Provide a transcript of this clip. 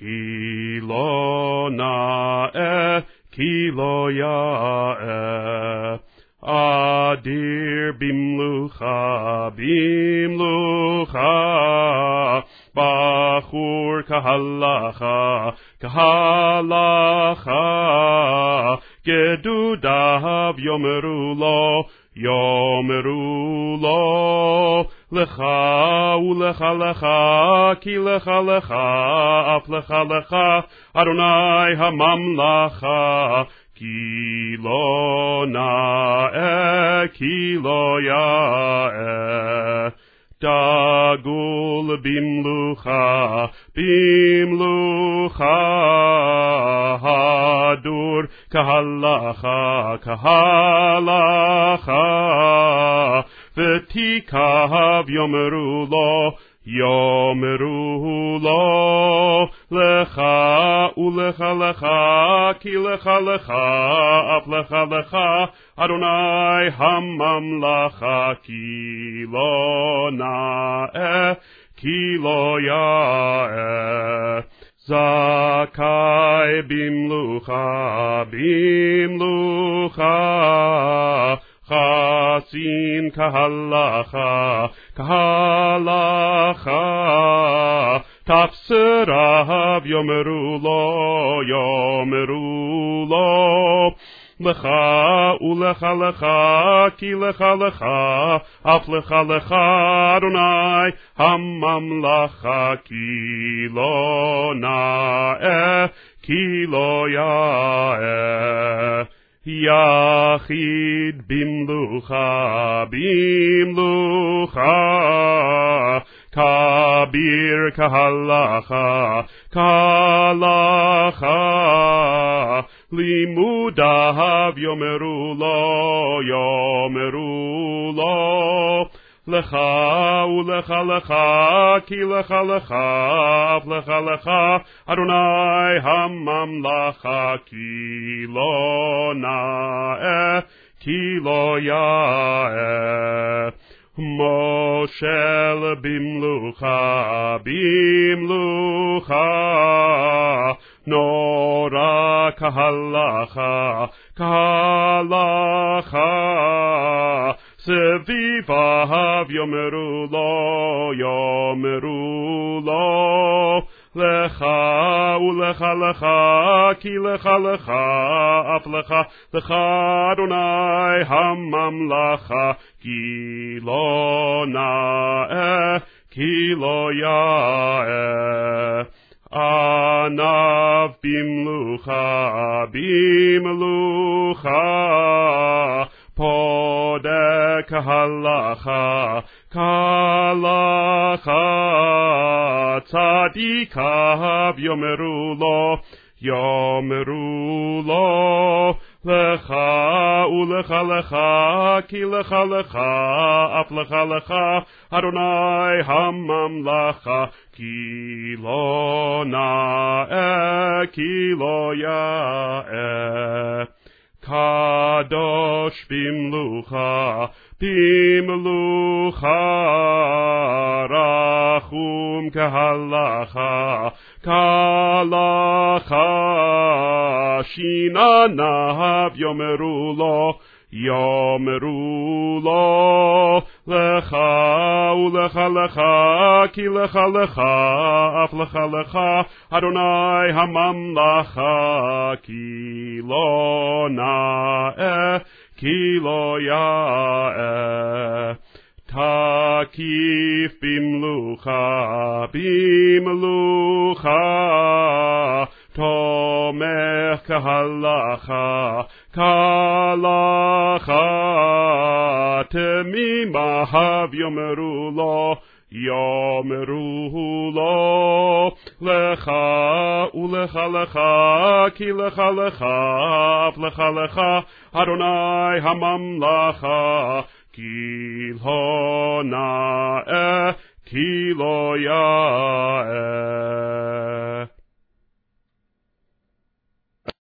כי לא נאה, כי לא יאה. אדיר במלוכה, במלוכה, בחור כהלכה, כהלכה, גדודיו יאמרו לו, יאמרו לו, לך ולך לך, כי לך לך, אף לך לך, אדוני הממלכה, כי לא נאה, כי לא יאה. דגול במלוכה, במלוכה, הדור כהלכה, כהלכה, ותיקב יאמרו לו, יאמרו לו, לך ולך לך, כי לך לך, אף לך לך, אדוני הממלכה, כי לא נאה, כי לא יאה. זכאי במלוכה, במלוכה, חסין כהלכה, כהלכה, תפסריו יאמרו לו, יאמרו לו, לך ולך לך, כי לך לך, אף לך לך, אדוני, הממלכה, כי לא נאה, כי לא יאה. יחיד במלוכה, במלוכה, כביר כהלכה, כהלכה, לימודיו יאמרו לו, יאמרו לו, לך ולך לך, כי לך לך, אף לך לך, אדוני הממלכה, כי לא נאה, כי לא יאה. מושל במלוכה, במלוכה, נורא כהלכה, כהלכה, סביביו יאמרו לו, יאמרו לו, לך ולך לך, כי לך לך, אף לך, לך אדוני הממלכה, כי לא נאה, כי לא יאה. ענב במלוכה, במלוכה, פודה כהלכה, כהלכה, צדיקיו יאמרו לו, יאמרו לו, לך ולך לך, כי לך לך, אף לך לך, אדוני הממלכה, כי לא נאה, כי לא יאה. קדוש במלוכה, במלוכה, רחום כהלכה, כהלכה, שינניו יאמרו לו, יאמרו לו, לך ולך לך, כי לך לך, אף לך לך, אדוני הממלכה, כי לא נאה, כי לא יאה. תקיף במלוכה, במלוכה, תומך כהלכה, כהלכה, תמימיו יאמרו לו, יאמרו לו, לך ולך לך, כי לך לך, אף לך לך, אדוני הממלכה, כי לא נאה, כי לא יאה.